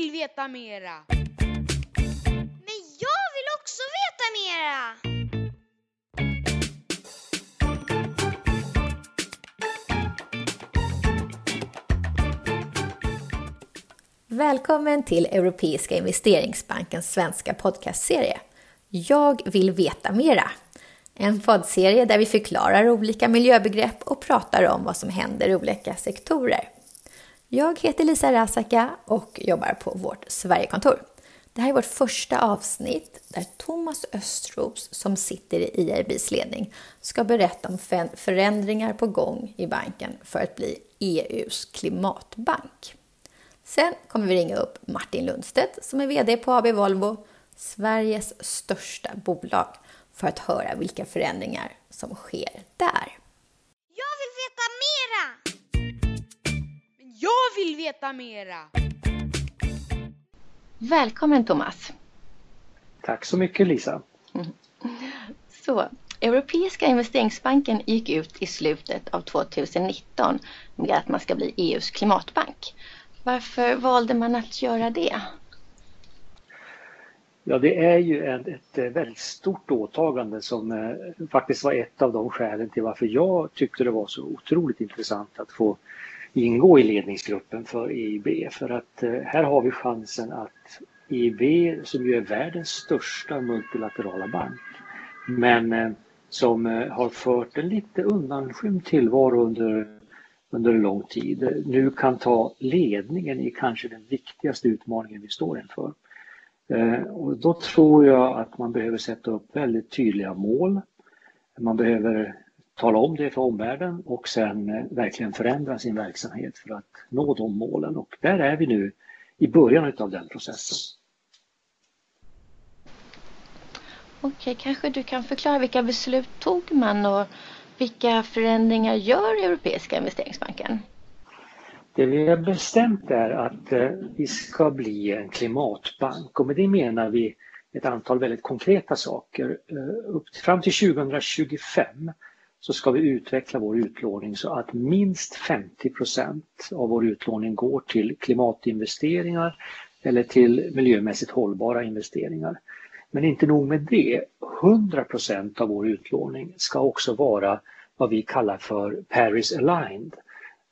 vill veta mera! Men jag vill också veta mera! Välkommen till Europeiska investeringsbankens svenska podcastserie. Jag vill veta mera. En poddserie där vi förklarar olika miljöbegrepp och pratar om vad som händer i olika sektorer. Jag heter Lisa Rasaka och jobbar på vårt Sverigekontor. Det här är vårt första avsnitt där Thomas Östros, som sitter i IRBs ledning, ska berätta om förändringar på gång i banken för att bli EUs klimatbank. Sen kommer vi ringa upp Martin Lundstedt som är VD på AB Volvo, Sveriges största bolag, för att höra vilka förändringar som sker där. Veta mera! Välkommen Thomas! Tack så mycket Lisa! Så, Europeiska investeringsbanken gick ut i slutet av 2019 med att man ska bli EUs klimatbank. Varför valde man att göra det? Ja, det är ju ett, ett eh, väldigt stort åtagande som eh, faktiskt var ett av de skälen till varför jag tyckte det var så otroligt intressant att få ingå i ledningsgruppen för EIB. För att eh, här har vi chansen att EIB, som ju är världens största multilaterala bank, men eh, som eh, har fört en lite undanskymd tillvaro under, under en lång tid, nu kan ta ledningen i kanske den viktigaste utmaningen vi står inför. Och då tror jag att man behöver sätta upp väldigt tydliga mål. Man behöver tala om det för omvärlden och sen eh, verkligen förändra sin verksamhet för att nå de målen. Och där är vi nu i början av den processen. Okej, kanske du kan förklara vilka beslut tog man och vilka förändringar gör Europeiska investeringsbanken? Det vi har bestämt är att eh, vi ska bli en klimatbank och med det menar vi ett antal väldigt konkreta saker. Eh, fram till 2025 så ska vi utveckla vår utlåning så att minst 50% av vår utlåning går till klimatinvesteringar eller till miljömässigt hållbara investeringar. Men inte nog med det, 100% av vår utlåning ska också vara vad vi kallar för Paris aligned.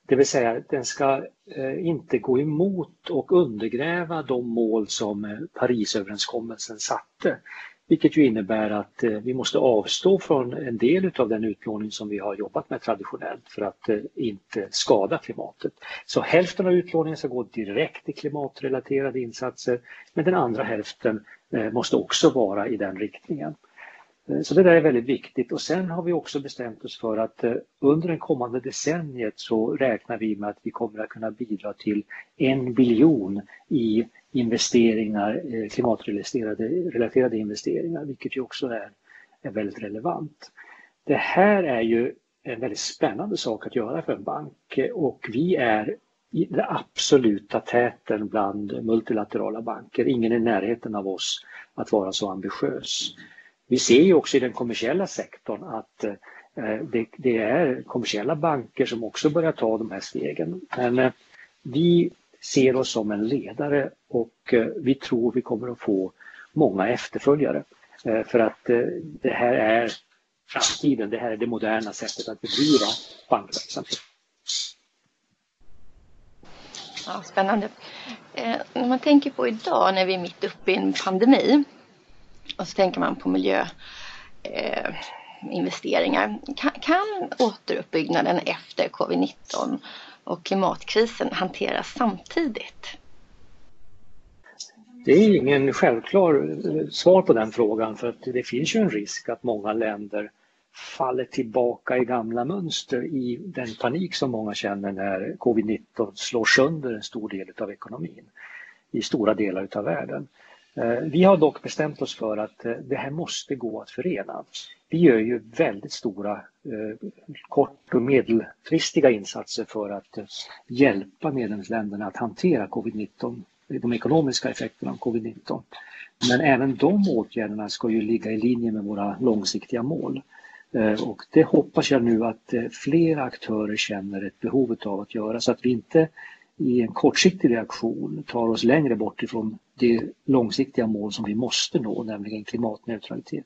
Det vill säga den ska eh, inte gå emot och undergräva de mål som eh, Parisöverenskommelsen satte. Vilket ju innebär att eh, vi måste avstå från en del av den utlåning som vi har jobbat med traditionellt för att eh, inte skada klimatet. Så hälften av utlåningen ska gå direkt till klimatrelaterade insatser men den andra hälften eh, måste också vara i den riktningen. Eh, så det där är väldigt viktigt och sen har vi också bestämt oss för att eh, under det kommande decenniet så räknar vi med att vi kommer att kunna bidra till en biljon i investeringar, eh, klimatrelaterade relaterade investeringar, vilket ju också är, är väldigt relevant. Det här är ju en väldigt spännande sak att göra för en bank och vi är i den absoluta täten bland multilaterala banker. Ingen är i närheten av oss att vara så ambitiös. Vi ser ju också i den kommersiella sektorn att eh, det, det, är kommersiella banker som också börjar ta de här stegen. Men eh, vi ser oss som en ledare och eh, vi tror vi kommer att få många efterföljare. För att det här är framtiden, det här är det moderna sättet att bedriva bankverksamhet. Ja, spännande. När man tänker på idag när vi är mitt uppe i en pandemi och så tänker man på miljöinvesteringar. Eh, kan, kan återuppbyggnaden efter covid-19 och klimatkrisen hanteras samtidigt? Det är ingen självklar eh, svar på den frågan för att det finns ju en risk att många länder faller tillbaka i gamla mönster i den panik som många känner när covid-19 slår sönder en stor del av ekonomin i stora delar av världen. Eh, vi har dock bestämt oss för att eh, det här måste gå att förena. Vi gör ju väldigt stora eh, kort och medelfristiga insatser för att hjälpa medlemsländerna att hantera covid-19, de ekonomiska effekterna av covid-19. Men även de åtgärderna ska ju ligga i linje med våra långsiktiga mål. Och det hoppas jag nu att flera aktörer känner ett behov av att göra så att vi inte i en kortsiktig reaktion tar oss längre bort ifrån det långsiktiga mål som vi måste nå, nämligen klimatneutralitet.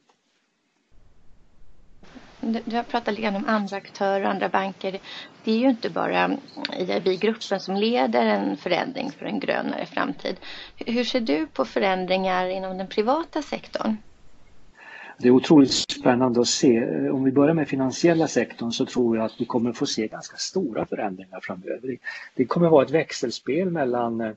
Du har pratat lite grann om andra aktörer och andra banker. Det är ju inte bara IIB-gruppen som leder en förändring för en grönare framtid. Hur ser du på förändringar inom den privata sektorn? Det är otroligt spännande att se. Eh, om vi börjar med finansiella sektorn så tror jag att vi kommer få se ganska stora förändringar framöver. Det kommer vara ett växelspel mellan eh,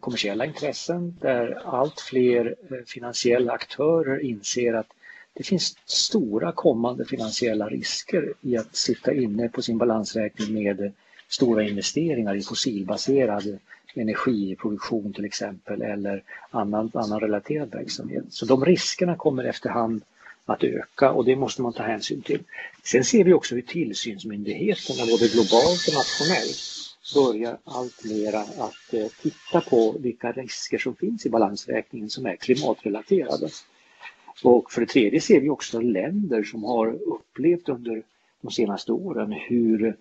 kommersiella intressen där allt fler eh, finansiella aktörer inser att det finns stora kommande finansiella risker i att sitta inne på sin balansräkning med stora investeringar i fossilbaserad energiproduktion till exempel eller annan, annan relaterad verksamhet. Så de riskerna kommer efterhand att öka och det måste man ta hänsyn till. Sen ser vi också hur tillsynsmyndigheterna både globalt och nationellt börjar allt mera att eh, titta på vilka risker som finns i balansräkningen som är klimatrelaterade. Och för det tredje ser vi också länder som har upplevt under de senaste åren hur,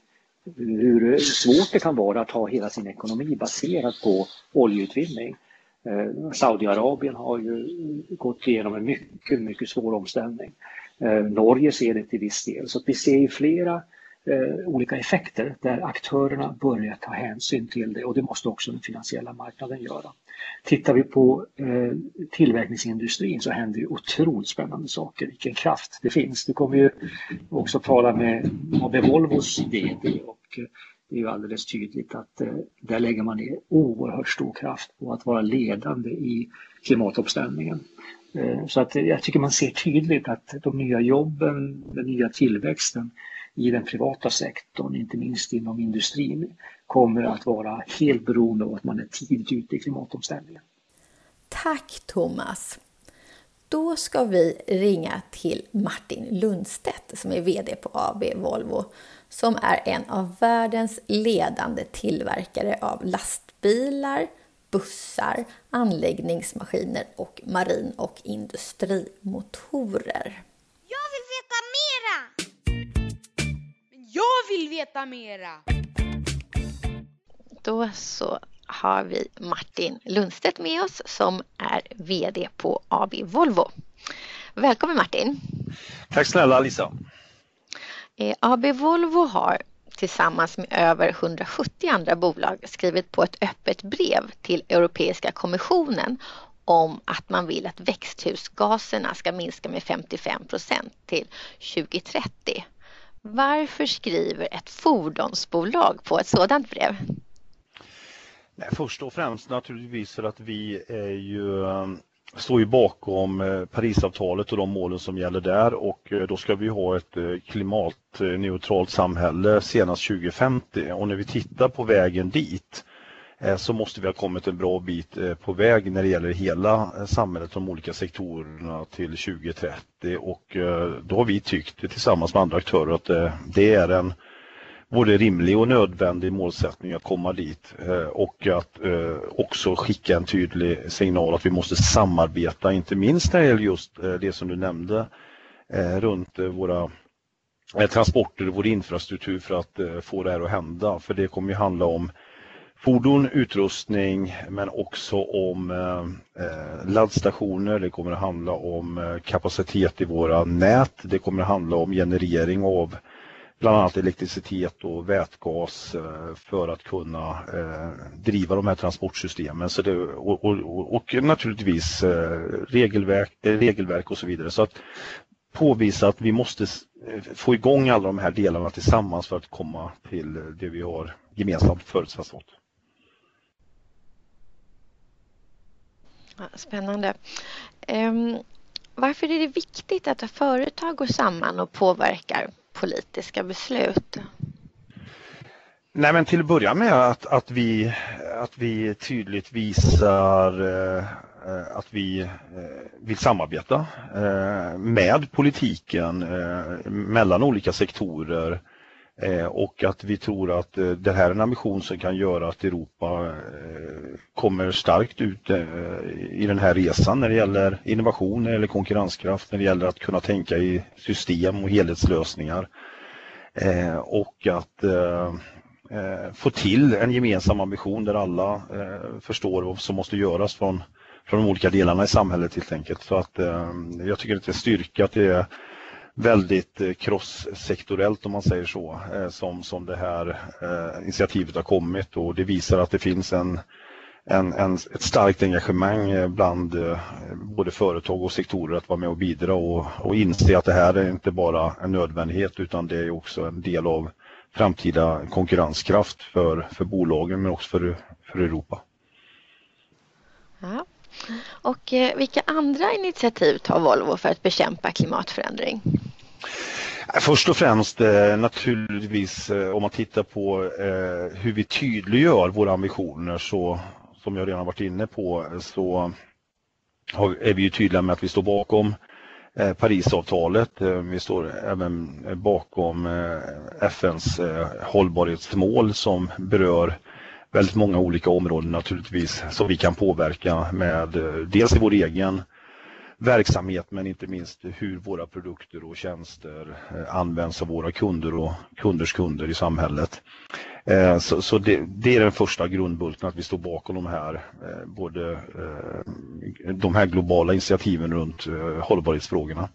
hur svårt det kan vara att ha hela sin ekonomi baserad på oljeutvinning. Eh, Saudiarabien har ju gått igenom en mycket, mycket svår omställning. Eh, Norge ser det till viss del. Så att vi ser flera eh, olika effekter där aktörerna börjar ta hänsyn till det och det måste också den finansiella marknaden göra. Tittar vi på eh, tillverkningsindustrin så händer ju otroligt spännande saker. Vilken kraft det finns. Du kommer ju också tala med AB Volvos VD och eh, det är ju alldeles tydligt att eh, där lägger man ner oerhört stor kraft på att vara ledande i klimatomställningen. Eh, så att jag tycker man ser tydligt att de nya jobben, den nya tillväxten i den privata sektorn, inte minst inom industrin, kommer att vara helt beroende av att man är tidigt ute i klimatomställningen. Tack Thomas! Då ska vi ringa till Martin Lundstedt som är VD på AB Volvo som är en av världens ledande tillverkare av lastbilar, bussar, anläggningsmaskiner och marin och industrimotorer. Vill veta mera! Då så har vi Martin Lundstedt med oss som är VD på AB Volvo. Välkommen Martin! Tack snälla Lisa! Eh, AB Volvo har tillsammans med över 170 andra bolag skrivit på ett öppet brev till Europeiska kommissionen om att man vill att växthusgaserna ska minska med 55 procent till 2030. Varför skriver ett fordonsbolag på ett sådant brev? Nej, först och främst naturligtvis för att vi är ju, ehm, står ju bakom eh, Parisavtalet och de målen som gäller där och eh, då ska vi ha ett eh, klimatneutralt samhälle senast 2050 och när vi tittar på vägen dit Eh, så måste vi ha kommit en bra bit eh, på väg när det gäller hela eh, samhället, de olika sektorerna till 2030 och då har vi tyckt tillsammans med andra aktörer att det är en både rimlig och nödvändig målsättning att komma dit och att också skicka en tydlig signal att vi måste samarbeta, inte minst när det gäller just det som du nämnde runt våra transporter och vår infrastruktur för att få det här att hända. För det kommer ju handla om fordon, utrustning men också om eh, eh, laddstationer. Det kommer att handla om eh, kapacitet i våra nät. Det kommer att handla om generering av bland annat elektricitet och vätgas eh, för att kunna eh, driva de här transportsystemen. Så det, och, och, och naturligtvis eh, regelverk, regelverk och så vidare. Så att påvisa att vi måste få igång alla de här delarna tillsammans för att komma till det vi har gemensamt förutsatt åt. Spännande. Um, varför är det viktigt att företag går samman och påverkar politiska beslut? Nej men till att börja med att, att, vi, att vi tydligt visar eh, att vi eh, vill samarbeta eh, med politiken eh, mellan olika sektorer eh, Eh, och att vi tror att eh, det här är en ambition som kan göra att Europa eh, kommer starkt ut i den här resan när det gäller innovation, eller konkurrenskraft, när det gäller att kunna tänka i system och helhetslösningar. Och att få till en gemensam ambition där alla förstår vad som måste göras från, från de olika delarna i samhället helt enkelt. Så att jag tycker att det är styrka att det är väldigt eh, cross-sektorellt om man säger så, eh, som, som det här eh, initiativet har kommit och det visar att det finns en, en, en, ett starkt engagemang bland både företag och sektorer att vara med och bidra och, och inse att det här är inte bara en nödvändighet utan det är också en del av framtida konkurrenskraft för, för bolagen men också för, för Europa. Ja. Och vilka andra initiativ tar Volvo för att bekämpa klimatförändring? Eh, först och främst eh, naturligtvis eh, om man tittar på hur vi tydliggör våra ambitioner så som jag redan varit inne på så är vi ju tydliga med att vi står bakom Parisavtalet. Vi står även bakom FNs hållbarhetsmål som berör väldigt många olika områden naturligtvis som vi kan påverka med dels i vår egen verksamhet men inte minst hur våra produkter och tjänster eh, används av våra kunder och kunders kunder i samhället. Eh, så, så det, det, är den första grundbulten att vi står bakom de här, eh, både de här globala initiativen runt hållbarhetsfrågorna.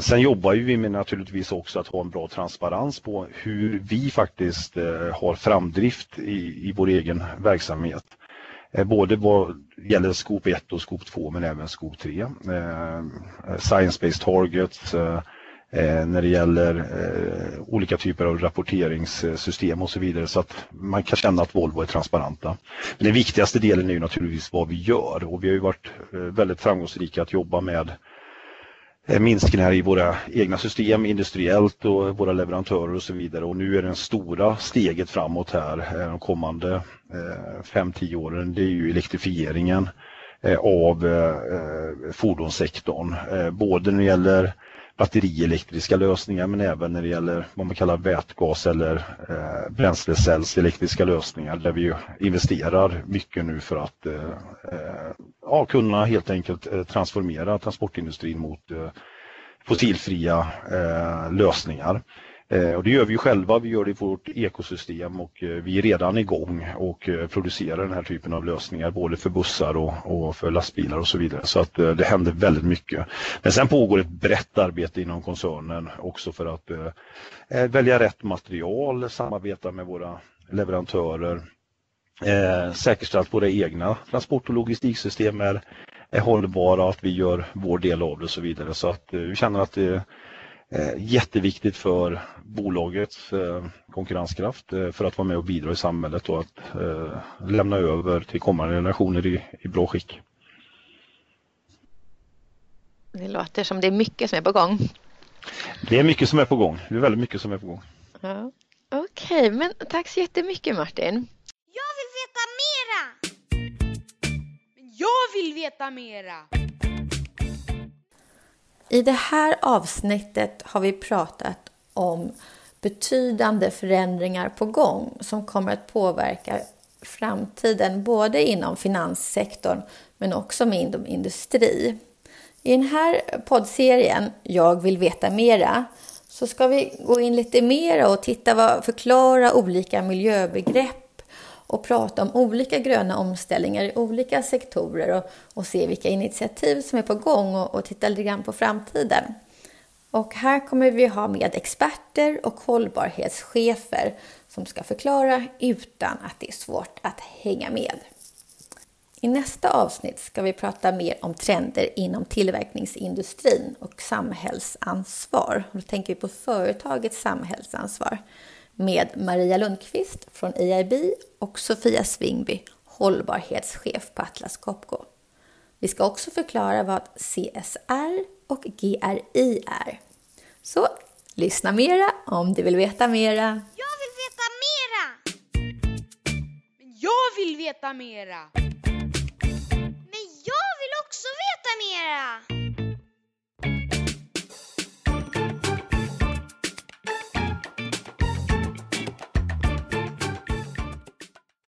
Sen jobbar vi med naturligtvis också att ha en bra transparens på hur vi faktiskt har framdrift i, i vår egen verksamhet. Eh, både vad gäller skop 1 och skop 2 men även skop 3. Eh, science-based targets, eh, när det gäller olika typer av rapporteringssystem och så vidare så att man kan känna att Volvo är transparenta. Men den viktigaste delen är ju naturligtvis vad vi gör och vi har ju varit väldigt framgångsrika att jobba med Eh, minskningar i våra egna system industriellt och våra leverantörer och så vidare. Och nu är det stora steget framåt här eh, de kommande eh, 5-10 åren. Det är ju elektrifieringen av fordonssektorn. Både när det gäller batterielektriska lösningar men även när det gäller vad man kallar vätgas eller eh, bränslecellselektriska lösningar där vi investerar mycket nu för att eh, eh ja, kunna helt enkelt eh, transformera transportindustrin mot eh, fossilfria eh, lösningar. Eh, och det gör vi själva, vi gör det i vårt ekosystem och eh, vi är redan igång och eh, producerar den här typen av lösningar både för bussar och, och för lastbilar och så vidare. Så att det händer väldigt mycket. Men sen pågår ett brett arbete inom koncernen också för att välja rätt material, samarbeta med våra leverantörer, eh, säkerställa att våra egna transport och logistiksystem är, är hållbara, att vi gör vår del av det och så vidare. Så att eh, vi känner att det Eh, jätteviktigt för bolagets eh, konkurrenskraft eh, för att vara med och bidra i samhället och att lämna över till kommande generationer i, i bra skick. Det låter som det är mycket som är på gång. Det är mycket som är på gång. Det är väldigt mycket som är på gång. Ja. Okej, okay, men tack så jättemycket Martin. Jag vill veta mera! Jag vill veta mera! I det här avsnittet har vi pratat om betydande förändringar på gång som kommer att påverka framtiden både inom finanssektorn men också inom industri. I den här poddserien Jag vill veta mera så ska vi gå in lite mera och titta vad, förklara olika miljöbegrepp och prata om olika gröna omställningar i olika sektorer och, och se vilka initiativ som är på gång och, och titta lite grann på framtiden. Och här kommer vi ha med experter och hållbarhetschefer som ska förklara utan att det är svårt att hänga med. I nästa avsnitt ska vi prata mer om trender inom tillverkningsindustrin och samhällsansvar. Då tänker vi på företagets samhällsansvar med Maria Lundqvist från EIB och Sofia Svingby, hållbarhetschef på Atlas Copco. Vi ska också förklara vad CSR och GRI är. Så lyssna mera om du vill veta mera. Jag vill veta mera! Men jag vill veta mera! Men jag vill också veta mera!